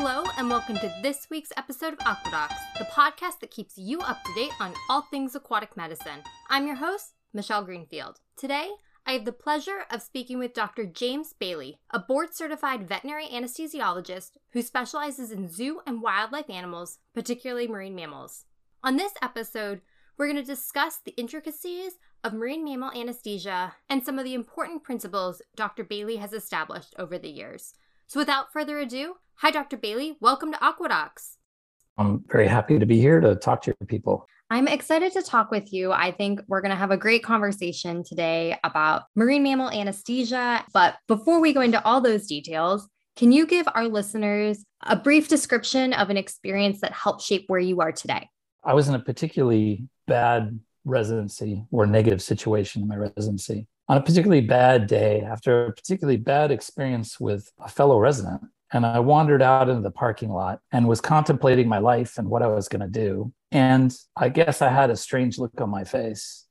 Hello, and welcome to this week's episode of Aquadocs, the podcast that keeps you up to date on all things aquatic medicine. I'm your host, Michelle Greenfield. Today, I have the pleasure of speaking with Dr. James Bailey, a board certified veterinary anesthesiologist who specializes in zoo and wildlife animals, particularly marine mammals. On this episode, we're going to discuss the intricacies of marine mammal anesthesia and some of the important principles Dr. Bailey has established over the years. So, without further ado, hi, Dr. Bailey. Welcome to Aquadocs. I'm very happy to be here to talk to your people. I'm excited to talk with you. I think we're going to have a great conversation today about marine mammal anesthesia. But before we go into all those details, can you give our listeners a brief description of an experience that helped shape where you are today? I was in a particularly bad residency or negative situation in my residency. On a particularly bad day, after a particularly bad experience with a fellow resident, and I wandered out into the parking lot and was contemplating my life and what I was going to do. And I guess I had a strange look on my face.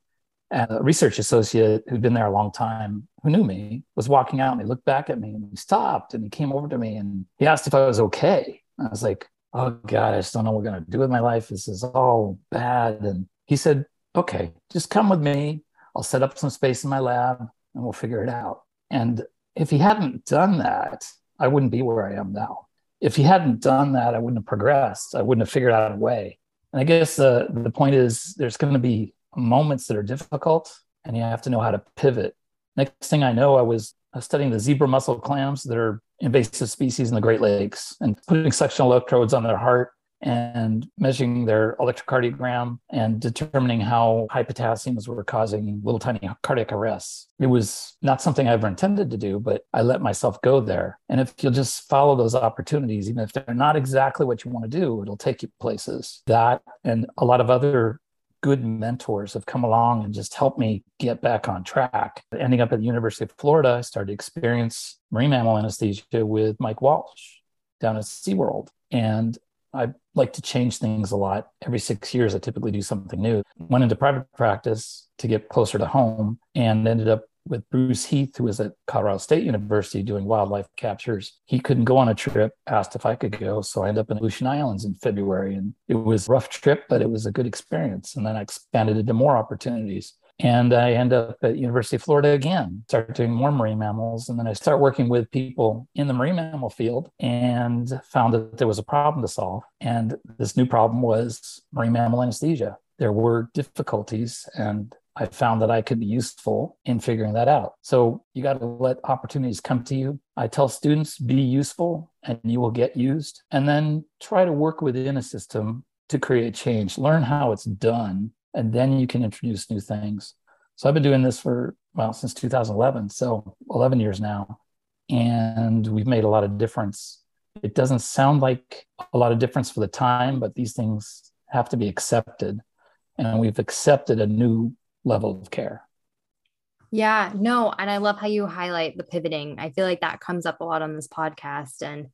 And a research associate who'd been there a long time, who knew me, was walking out and he looked back at me and he stopped and he came over to me and he asked if I was okay. I was like, oh God, I just don't know what we're going to do with my life. This is all bad. And he said, okay, just come with me. I'll set up some space in my lab and we'll figure it out. And if he hadn't done that, I wouldn't be where I am now. If he hadn't done that, I wouldn't have progressed. I wouldn't have figured out a way. And I guess the, the point is there's going to be moments that are difficult and you have to know how to pivot. Next thing I know, I was studying the zebra mussel clams that are invasive species in the Great Lakes and putting suction electrodes on their heart and measuring their electrocardiogram and determining how high potassiums were causing little tiny cardiac arrests. It was not something I ever intended to do, but I let myself go there. And if you'll just follow those opportunities, even if they're not exactly what you want to do, it'll take you places. That and a lot of other good mentors have come along and just helped me get back on track. Ending up at the University of Florida, I started to experience marine mammal anesthesia with Mike Walsh down at SeaWorld. And I like to change things a lot. Every six years, I typically do something new. Went into private practice to get closer to home and ended up with Bruce Heath, who was at Colorado State University doing wildlife captures. He couldn't go on a trip, asked if I could go. So I ended up in Aleutian Islands in February. And it was a rough trip, but it was a good experience. And then I expanded into more opportunities. And I end up at University of Florida again, start doing more marine mammals. And then I start working with people in the marine mammal field and found that there was a problem to solve. And this new problem was marine mammal anesthesia. There were difficulties and I found that I could be useful in figuring that out. So you got to let opportunities come to you. I tell students be useful and you will get used. And then try to work within a system to create change. Learn how it's done and then you can introduce new things. So I've been doing this for well since 2011, so 11 years now, and we've made a lot of difference. It doesn't sound like a lot of difference for the time, but these things have to be accepted, and we've accepted a new level of care. Yeah, no, and I love how you highlight the pivoting. I feel like that comes up a lot on this podcast, and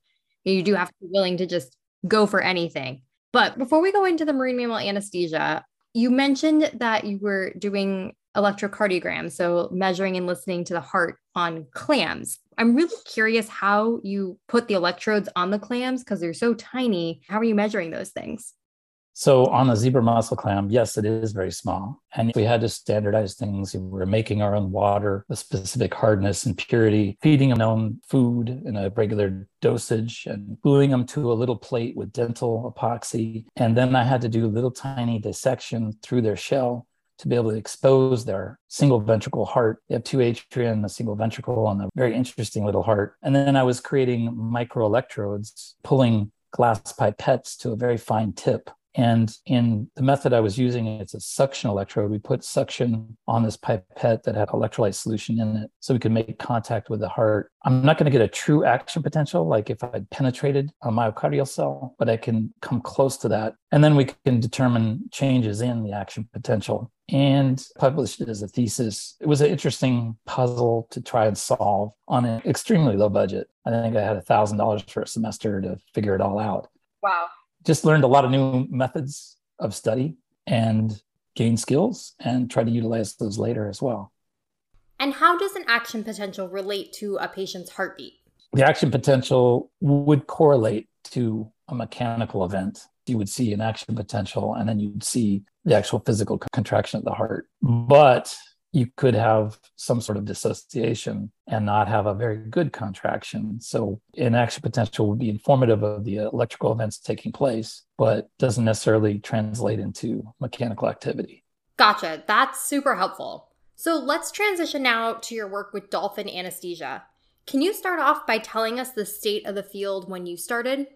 you do have to be willing to just go for anything. But before we go into the marine mammal anesthesia, you mentioned that you were doing electrocardiogram, so measuring and listening to the heart on clams. I'm really curious how you put the electrodes on the clams because they're so tiny. How are you measuring those things? So on the zebra mussel clam, yes, it is very small. And we had to standardize things. We were making our own water, a specific hardness and purity, feeding them known food in a regular dosage and gluing them to a little plate with dental epoxy. And then I had to do a little tiny dissection through their shell to be able to expose their single ventricle heart. They have two atria and a single ventricle and a very interesting little heart. And then I was creating microelectrodes, pulling glass pipettes to a very fine tip and in the method I was using, it's a suction electrode. We put suction on this pipette that had electrolyte solution in it so we could make contact with the heart. I'm not going to get a true action potential like if I'd penetrated a myocardial cell, but I can come close to that. And then we can determine changes in the action potential and published it as a thesis. It was an interesting puzzle to try and solve on an extremely low budget. I think I had $1,000 for a semester to figure it all out. Wow just learned a lot of new methods of study and gain skills and try to utilize those later as well. And how does an action potential relate to a patient's heartbeat? The action potential would correlate to a mechanical event. You would see an action potential and then you'd see the actual physical contraction of the heart. But you could have some sort of dissociation and not have a very good contraction. So, an action potential would be informative of the electrical events taking place, but doesn't necessarily translate into mechanical activity. Gotcha. That's super helpful. So, let's transition now to your work with dolphin anesthesia. Can you start off by telling us the state of the field when you started?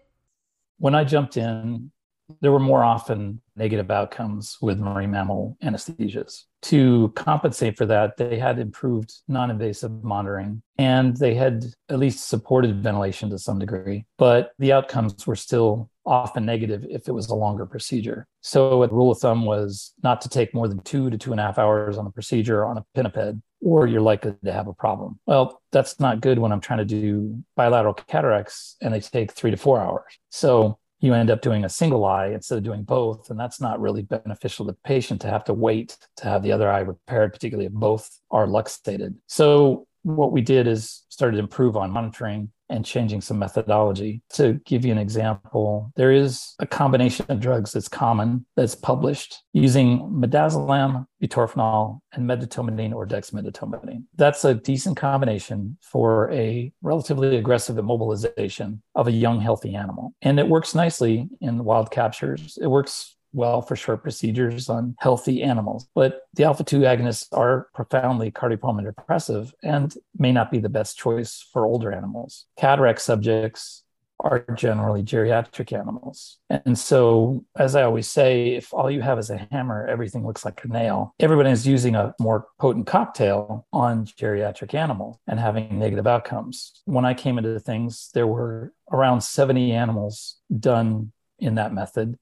When I jumped in, there were more often negative outcomes with marine mammal anesthesias. To compensate for that, they had improved non invasive monitoring and they had at least supported ventilation to some degree, but the outcomes were still often negative if it was a longer procedure. So, a rule of thumb was not to take more than two to two and a half hours on a procedure on a pinniped, or you're likely to have a problem. Well, that's not good when I'm trying to do bilateral cataracts and they take three to four hours. So, you end up doing a single eye instead of doing both. And that's not really beneficial to the patient to have to wait to have the other eye repaired, particularly if both are luxated. So what we did is started to improve on monitoring and changing some methodology. To give you an example, there is a combination of drugs that's common that's published using midazolam, butorphanol, and medetomidine or dexmedetomidine. That's a decent combination for a relatively aggressive immobilization of a young, healthy animal. And it works nicely in wild captures. It works well for short procedures on healthy animals. But the alpha 2 agonists are profoundly cardiopulmonary depressive and may not be the best choice for older animals. Cataract subjects are generally geriatric animals. And so, as I always say, if all you have is a hammer, everything looks like a nail. Everybody is using a more potent cocktail on geriatric animals and having negative outcomes. When I came into things, there were around 70 animals done in that method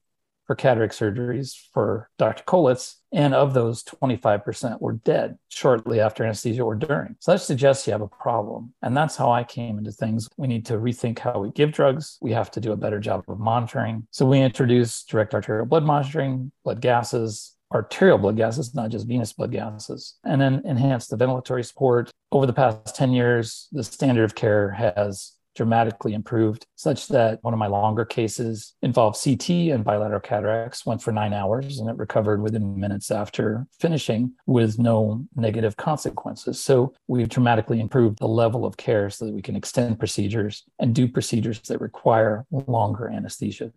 for cataract surgeries for Dr. Colitz. And of those, 25% were dead shortly after anesthesia or during. So that suggests you have a problem. And that's how I came into things. We need to rethink how we give drugs. We have to do a better job of monitoring. So we introduced direct arterial blood monitoring, blood gases, arterial blood gases, not just venous blood gases, and then enhance the ventilatory support. Over the past 10 years, the standard of care has dramatically improved, such that one of my longer cases involved CT and bilateral cataracts, went for nine hours, and it recovered within minutes after finishing with no negative consequences. So we've dramatically improved the level of care so that we can extend procedures and do procedures that require longer anesthesia.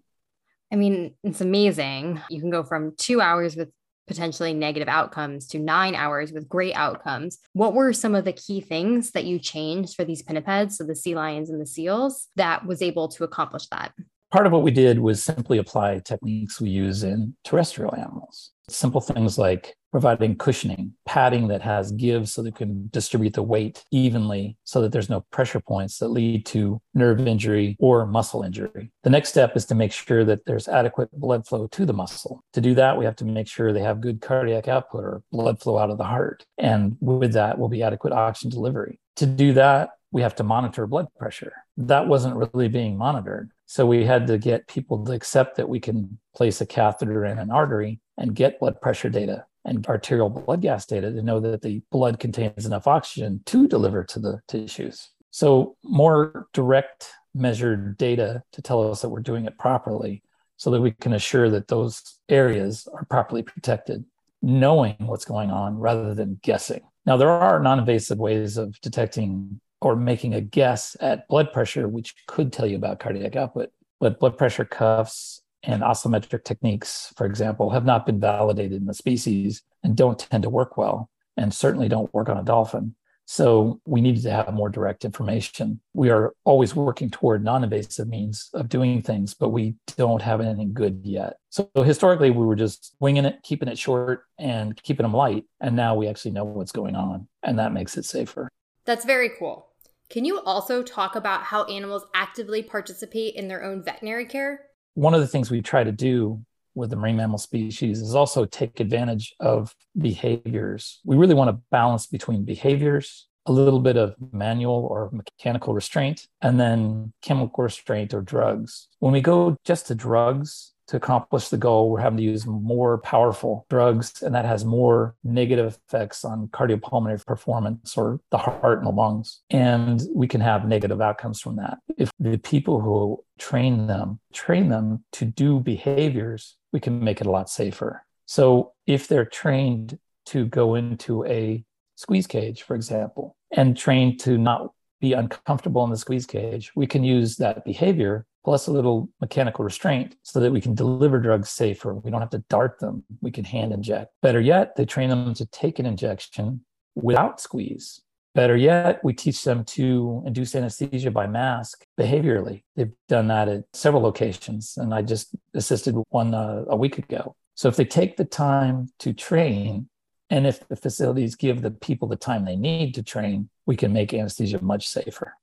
I mean, it's amazing. You can go from two hours with potentially negative outcomes to nine hours with great outcomes. What were some of the key things that you changed for these pinnipeds, so the sea lions and the seals, that was able to accomplish that? Part of what we did was simply apply techniques we use in terrestrial animals. Simple things like providing cushioning, padding that has give so they can distribute the weight evenly so that there's no pressure points that lead to nerve injury or muscle injury. The next step is to make sure that there's adequate blood flow to the muscle. To do that, we have to make sure they have good cardiac output or blood flow out of the heart. And with that will be adequate oxygen delivery. To do that, we have to monitor blood pressure. That wasn't really being monitored. So we had to get people to accept that we can place a catheter in an artery and get blood pressure data and arterial blood gas data to know that the blood contains enough oxygen to deliver to the tissues. So, more direct measured data to tell us that we're doing it properly so that we can assure that those areas are properly protected, knowing what's going on rather than guessing. Now, there are non invasive ways of detecting or making a guess at blood pressure, which could tell you about cardiac output. But blood pressure cuffs and oscillometric techniques, for example, have not been validated in the species and don't tend to work well, and certainly don't work on a dolphin. So we needed to have more direct information. We are always working toward non-invasive means of doing things, but we don't have anything good yet. So historically, we were just winging it, keeping it short, and keeping them light. And now we actually know what's going on, and that makes it safer. That's very cool. Can you also talk about how animals actively participate in their own veterinary care? one of the things we try to do with the marine mammal species is also take advantage of behaviors. We really want to balance between behaviors, a little bit of manual or mechanical restraint, and then chemical restraint or drugs. When we go just to drugs to accomplish the goal, we're having to use more powerful drugs, and that has more negative effects on cardiopulmonary performance or the heart and the lungs. And we can have negative outcomes from that. If the people who train them train them to do behaviors, we can make it a lot safer. So if they're trained to go into a squeeze cage, for example, and trained to not be uncomfortable in the squeeze cage, we can use that behavior plus a little mechanical restraint so that we can deliver drugs safer. We don't have to dart them. We can hand inject. Better yet, they train them to take an injection without squeeze. Better yet, we teach them to induce anesthesia by mask behaviorally. They've done that at several locations, and I just assisted one uh, a week ago. So if they take the time to train, and if the facilities give the people the time they need to train, we can make anesthesia much safer.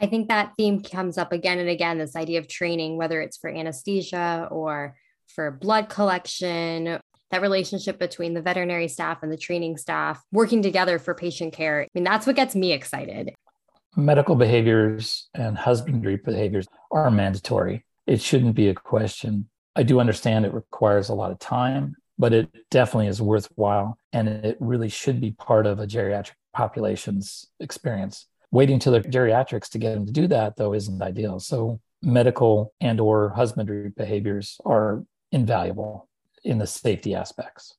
I think that theme comes up again and again this idea of training, whether it's for anesthesia or for blood collection, that relationship between the veterinary staff and the training staff working together for patient care. I mean, that's what gets me excited. Medical behaviors and husbandry behaviors are mandatory. It shouldn't be a question. I do understand it requires a lot of time, but it definitely is worthwhile. And it really should be part of a geriatric population's experience waiting till the geriatrics to get them to do that though isn't ideal so medical and or husbandry behaviors are invaluable in the safety aspects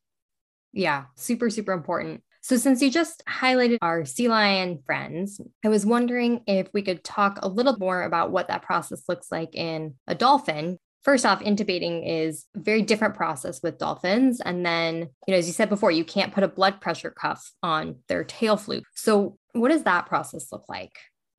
yeah super super important so since you just highlighted our sea lion friends i was wondering if we could talk a little more about what that process looks like in a dolphin first off, intubating is a very different process with dolphins. And then, you know, as you said before, you can't put a blood pressure cuff on their tail fluke. So, what does that process look like?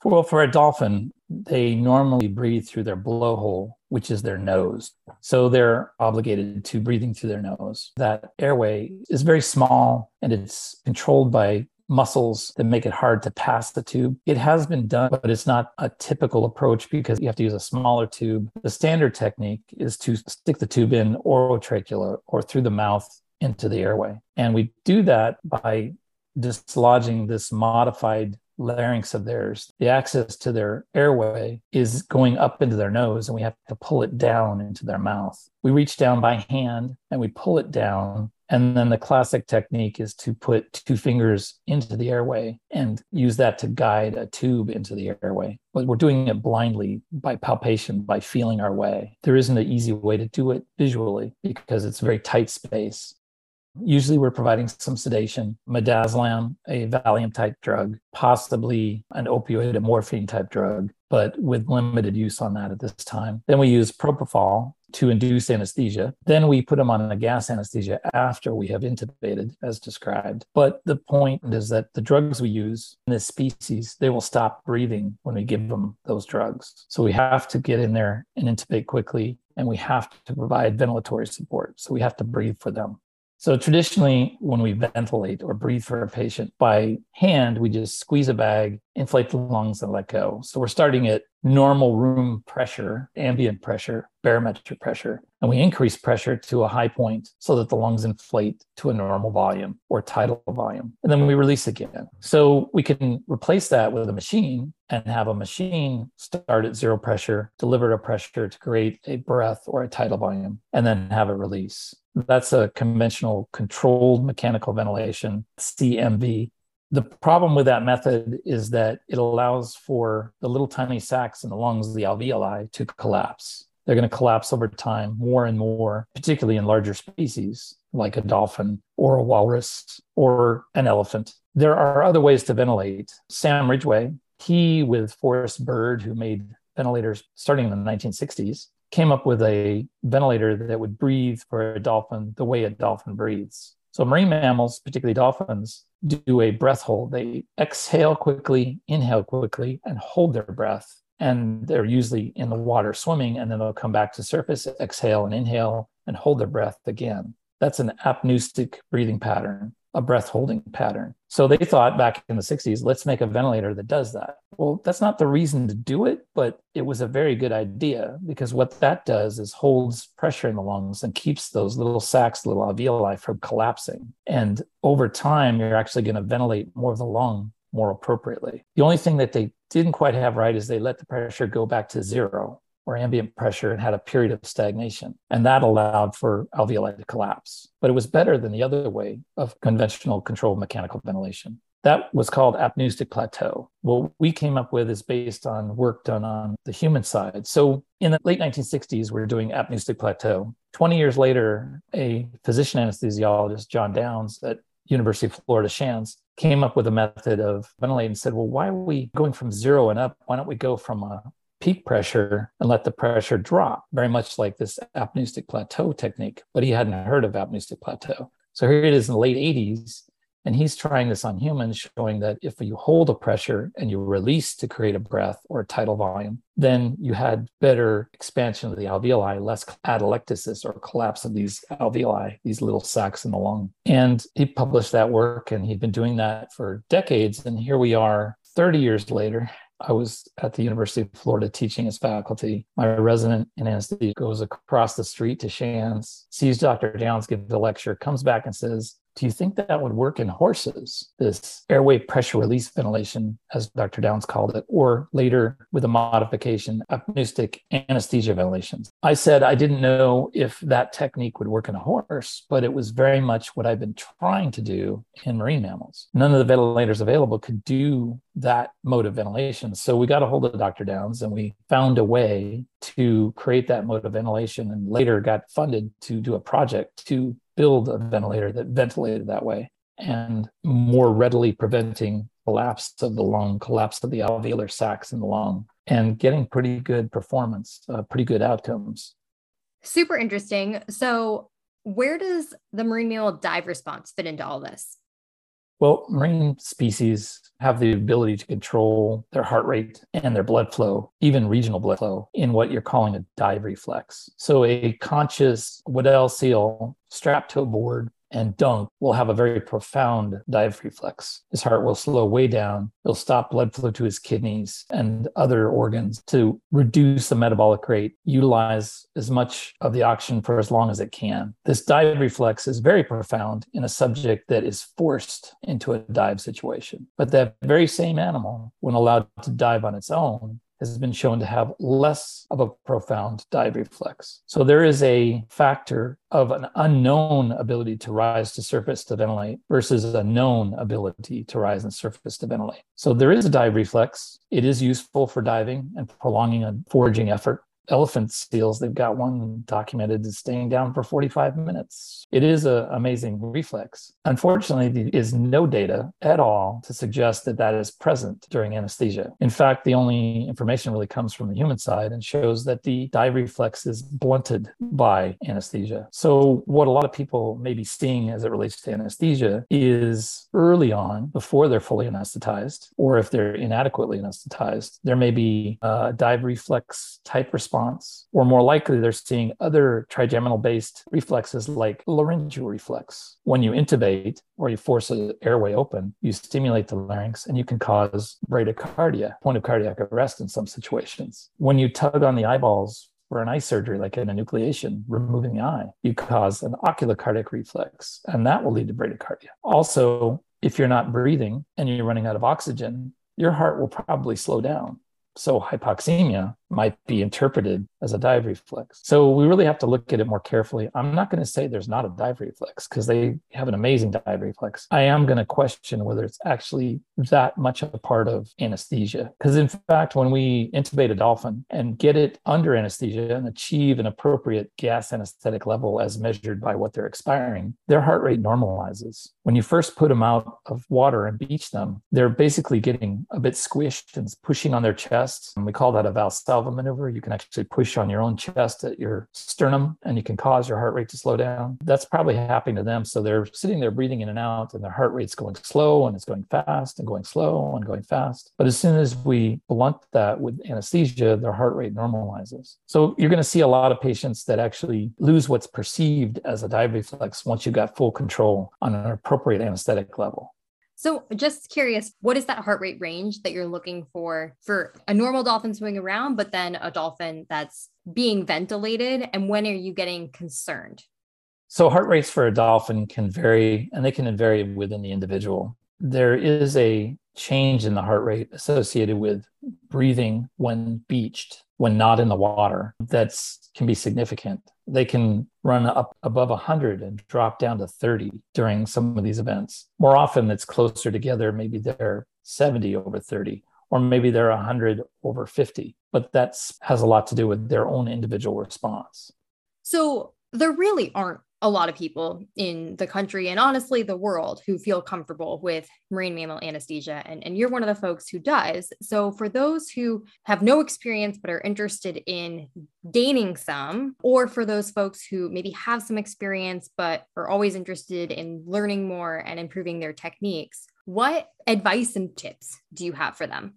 Well, for a dolphin, they normally breathe through their blowhole, which is their nose. So they're obligated to breathing through their nose. That airway is very small and it's controlled by muscles that make it hard to pass the tube. It has been done, but it's not a typical approach because you have to use a smaller tube. The standard technique is to stick the tube in orotracheal or through the mouth into the airway. And we do that by dislodging this modified larynx of theirs. The access to their airway is going up into their nose, and we have to pull it down into their mouth. We reach down by hand and we pull it down and then the classic technique is to put two fingers into the airway and use that to guide a tube into the airway. But we're doing it blindly by palpation, by feeling our way. There isn't an easy way to do it visually because it's a very tight space. Usually, we're providing some sedation, midazolam, a Valium type drug, possibly an opioid, a morphine type drug, but with limited use on that at this time. Then we use propofol to induce anesthesia. Then we put them on a gas anesthesia after we have intubated, as described. But the point is that the drugs we use in this species, they will stop breathing when we give them those drugs. So we have to get in there and intubate quickly, and we have to provide ventilatory support. So we have to breathe for them. So traditionally, when we ventilate or breathe for a patient by hand, we just squeeze a bag, inflate the lungs, and let go. So we're starting at normal room pressure, ambient pressure, barometric pressure, and we increase pressure to a high point so that the lungs inflate to a normal volume or tidal volume. And then we release again. So we can replace that with a machine and have a machine start at zero pressure, deliver a pressure to create a breath or a tidal volume, and then have it release. That's a conventional controlled mechanical ventilation, CMV. The problem with that method is that it allows for the little tiny sacs in the lungs, the alveoli, to collapse. They're going to collapse over time more and more, particularly in larger species like a dolphin or a walrus or an elephant. There are other ways to ventilate. Sam Ridgway, he with Forrest Bird, who made ventilators starting in the 1960s, came up with a ventilator that would breathe for a dolphin the way a dolphin breathes. So marine mammals, particularly dolphins, do a breath hold. They exhale quickly, inhale quickly, and hold their breath. And they're usually in the water swimming, and then they'll come back to surface, exhale and inhale, and hold their breath again. That's an apneustic breathing pattern a breath holding pattern. So they thought back in the 60s, let's make a ventilator that does that. Well, that's not the reason to do it, but it was a very good idea because what that does is holds pressure in the lungs and keeps those little sacs, little alveoli from collapsing. And over time, you're actually going to ventilate more of the lung more appropriately. The only thing that they didn't quite have right is they let the pressure go back to zero. Or ambient pressure and had a period of stagnation. And that allowed for alveoli to collapse. But it was better than the other way of conventional controlled mechanical ventilation. That was called apneustic plateau. What we came up with is based on work done on the human side. So in the late 1960s, we are doing apneustic plateau. 20 years later, a physician anesthesiologist, John Downs at University of Florida Shands, came up with a method of ventilating and said, well, why are we going from zero and up? Why don't we go from a peak pressure and let the pressure drop, very much like this apneustic plateau technique. But he hadn't heard of apneustic plateau. So here it is in the late 80s. And he's trying this on humans, showing that if you hold a pressure and you release to create a breath or a tidal volume, then you had better expansion of the alveoli, less atelectasis or collapse of these alveoli, these little sacs in the lung. And he published that work and he'd been doing that for decades. And here we are 30 years later. I was at the University of Florida teaching as faculty. My resident in anesthesia goes across the street to Shands, sees Dr. Downs give the lecture, comes back and says, do you think that would work in horses, this airway pressure release ventilation, as Dr. Downs called it, or later with a modification, apneustic anesthesia ventilations? I said I didn't know if that technique would work in a horse, but it was very much what I've been trying to do in marine mammals. None of the ventilators available could do that mode of ventilation. So we got a hold of Dr. Downs and we found a way to create that mode of ventilation and later got funded to do a project to build a ventilator that ventilated that way and more readily preventing collapse of the lung, collapse of the alveolar sacs in the lung, and getting pretty good performance, uh, pretty good outcomes. Super interesting. So, where does the marine mammal dive response fit into all this? Well, marine species have the ability to control their heart rate and their blood flow, even regional blood flow, in what you're calling a dive reflex. So, a conscious Weddell seal strapped to a board and dunk will have a very profound dive reflex. His heart will slow way down. It'll stop blood flow to his kidneys and other organs to reduce the metabolic rate, utilize as much of the oxygen for as long as it can. This dive reflex is very profound in a subject that is forced into a dive situation. But that very same animal, when allowed to dive on its own, has been shown to have less of a profound dive reflex. So there is a factor of an unknown ability to rise to surface to ventilate versus a known ability to rise and surface to ventilate. So there is a dive reflex. It is useful for diving and prolonging a foraging effort elephant seals, they've got one documented as staying down for 45 minutes. It is an amazing reflex. Unfortunately, there is no data at all to suggest that that is present during anesthesia. In fact, the only information really comes from the human side and shows that the dive reflex is blunted by anesthesia. So, what a lot of people may be seeing as it relates to anesthesia is early on, before they're fully anesthetized, or if they're inadequately anesthetized, there may be a dive reflex type response response, or more likely, they're seeing other trigeminal based reflexes like laryngeal reflex. When you intubate or you force an airway open, you stimulate the larynx and you can cause bradycardia, point of cardiac arrest in some situations. When you tug on the eyeballs for an eye surgery, like an enucleation, removing the eye, you cause an ocular cardiac reflex, and that will lead to bradycardia. Also, if you're not breathing and you're running out of oxygen, your heart will probably slow down. So hypoxemia might be interpreted as a dive reflex. So we really have to look at it more carefully. I'm not going to say there's not a dive reflex because they have an amazing dive reflex. I am going to question whether it's actually that much a part of anesthesia. Because in fact, when we intubate a dolphin and get it under anesthesia and achieve an appropriate gas anesthetic level as measured by what they're expiring, their heart rate normalizes. When you first put them out of water and beach them, they're basically getting a bit squished and pushing on their chest. And we call that a valsalva valve maneuver. You can actually push on your own chest at your sternum and you can cause your heart rate to slow down. That's probably happening to them. So they're sitting there breathing in and out and their heart rate's going slow and it's going fast and going slow and going fast. But as soon as we blunt that with anesthesia, their heart rate normalizes. So you're going to see a lot of patients that actually lose what's perceived as a dive reflex once you've got full control on an appropriate anesthetic level. So, just curious, what is that heart rate range that you're looking for for a normal dolphin swimming around, but then a dolphin that's being ventilated? And when are you getting concerned? So, heart rates for a dolphin can vary and they can vary within the individual. There is a change in the heart rate associated with breathing when beached, when not in the water, that's can be significant. They can run up above 100 and drop down to 30 during some of these events. More often, it's closer together. Maybe they're 70 over 30, or maybe they're 100 over 50. But that has a lot to do with their own individual response. So there really aren't a lot of people in the country and honestly the world who feel comfortable with marine mammal anesthesia. And, and you're one of the folks who does. So for those who have no experience but are interested in gaining some or for those folks who maybe have some experience but are always interested in learning more and improving their techniques what advice and tips do you have for them?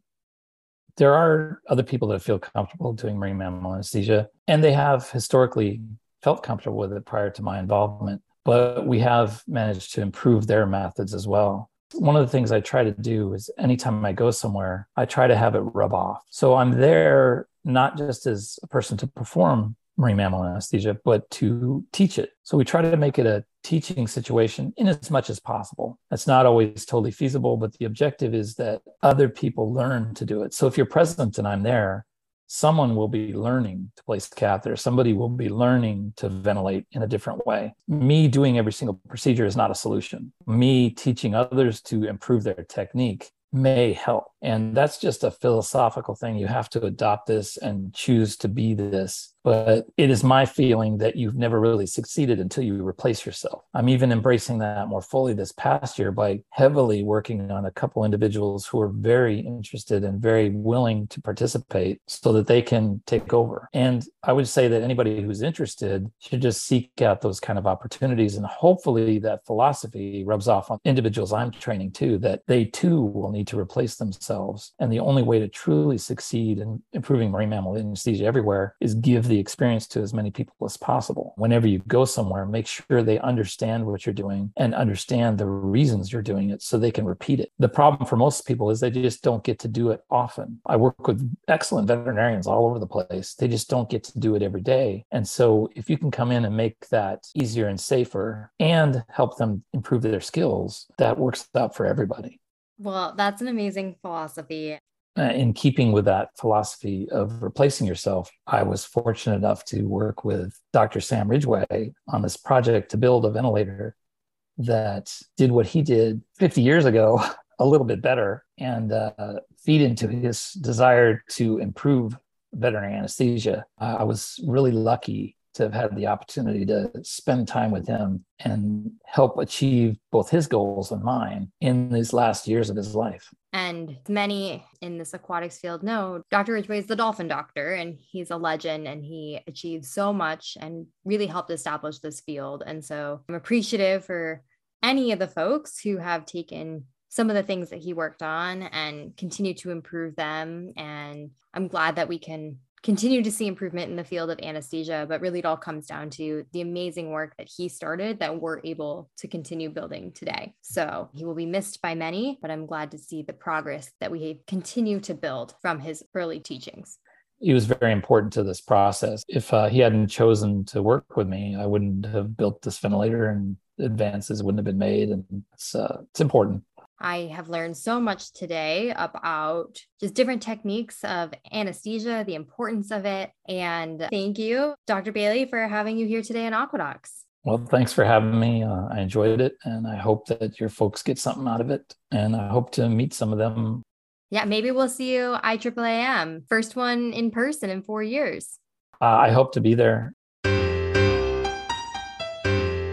There are other people that feel comfortable doing marine mammal anesthesia and they have historically felt comfortable with it prior to my involvement, but we have managed to improve their methods as well. One of the things I try to do is anytime I go somewhere, I try to have it rub off. So I'm there not just as a person to perform marine mammal anesthesia, but to teach it. So we try to make it a teaching situation in as much as possible. That's not always totally feasible, but the objective is that other people learn to do it. So if you're present and I'm there, someone will be learning to place catheter. Somebody will be learning to ventilate in a different way. Me doing every single procedure is not a solution. Me teaching others to improve their technique may help. And that's just a philosophical thing. You have to adopt this and choose to be this. But it is my feeling that you've never really succeeded until you replace yourself. I'm even embracing that more fully this past year by heavily working on a couple individuals who are very interested and very willing to participate so that they can take over. And I would say that anybody who's interested should just seek out those kind of opportunities. And hopefully that philosophy rubs off on individuals I'm training too, that they too will need to replace themselves. And the only way to truly succeed in improving marine mammal anesthesia everywhere is give the experience to as many people as possible. Whenever you go somewhere, make sure they understand what you're doing and understand the reasons you're doing it so they can repeat it. The problem for most people is they just don't get to do it often. I work with excellent veterinarians all over the place. They just don't get to do it every day. And so if you can come in and make that easier and safer and help them improve their skills, that works out for everybody. Well, that's an amazing philosophy. Uh, in keeping with that philosophy of replacing yourself, I was fortunate enough to work with Dr. Sam Ridgway on this project to build a ventilator that did what he did 50 years ago a little bit better and uh, feed into his desire to improve veterinary anesthesia. Uh, I was really lucky to have had the opportunity to spend time with him and help achieve both his goals and mine in these last years of his life. And many in this aquatics field know Dr. Ridgway is the dolphin doctor, and he's a legend and he achieved so much and really helped establish this field. And so I'm appreciative for any of the folks who have taken some of the things that he worked on and continue to improve them. And I'm glad that we can continue to see improvement in the field of anesthesia, but really it all comes down to the amazing work that he started that we're able to continue building today. So he will be missed by many, but I'm glad to see the progress that we continue to build from his early teachings. He was very important to this process. If uh, he hadn't chosen to work with me, I wouldn't have built this ventilator and advances wouldn't have been made. And it's, uh, it's important. I have learned so much today about just different techniques of anesthesia, the importance of it. And thank you, Dr. Bailey, for having you here today on Aquadocs. Well, thanks for having me. Uh, I enjoyed it, and I hope that your folks get something out of it. And I hope to meet some of them. Yeah, maybe we'll see you IAAM, first one in person in four years. Uh, I hope to be there.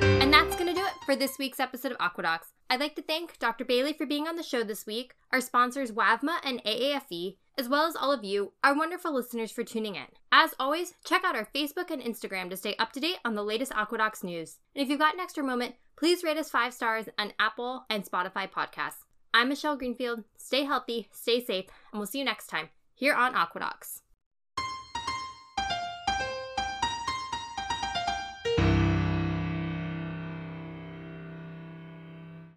And that's going to do it for this week's episode of Aquadocs, I'd like to thank Dr. Bailey for being on the show this week, our sponsors WAVMA and AAFE, as well as all of you, our wonderful listeners, for tuning in. As always, check out our Facebook and Instagram to stay up to date on the latest Aquadocs news. And if you've got an extra moment, please rate us five stars on Apple and Spotify podcasts. I'm Michelle Greenfield. Stay healthy, stay safe, and we'll see you next time here on Aquadocs.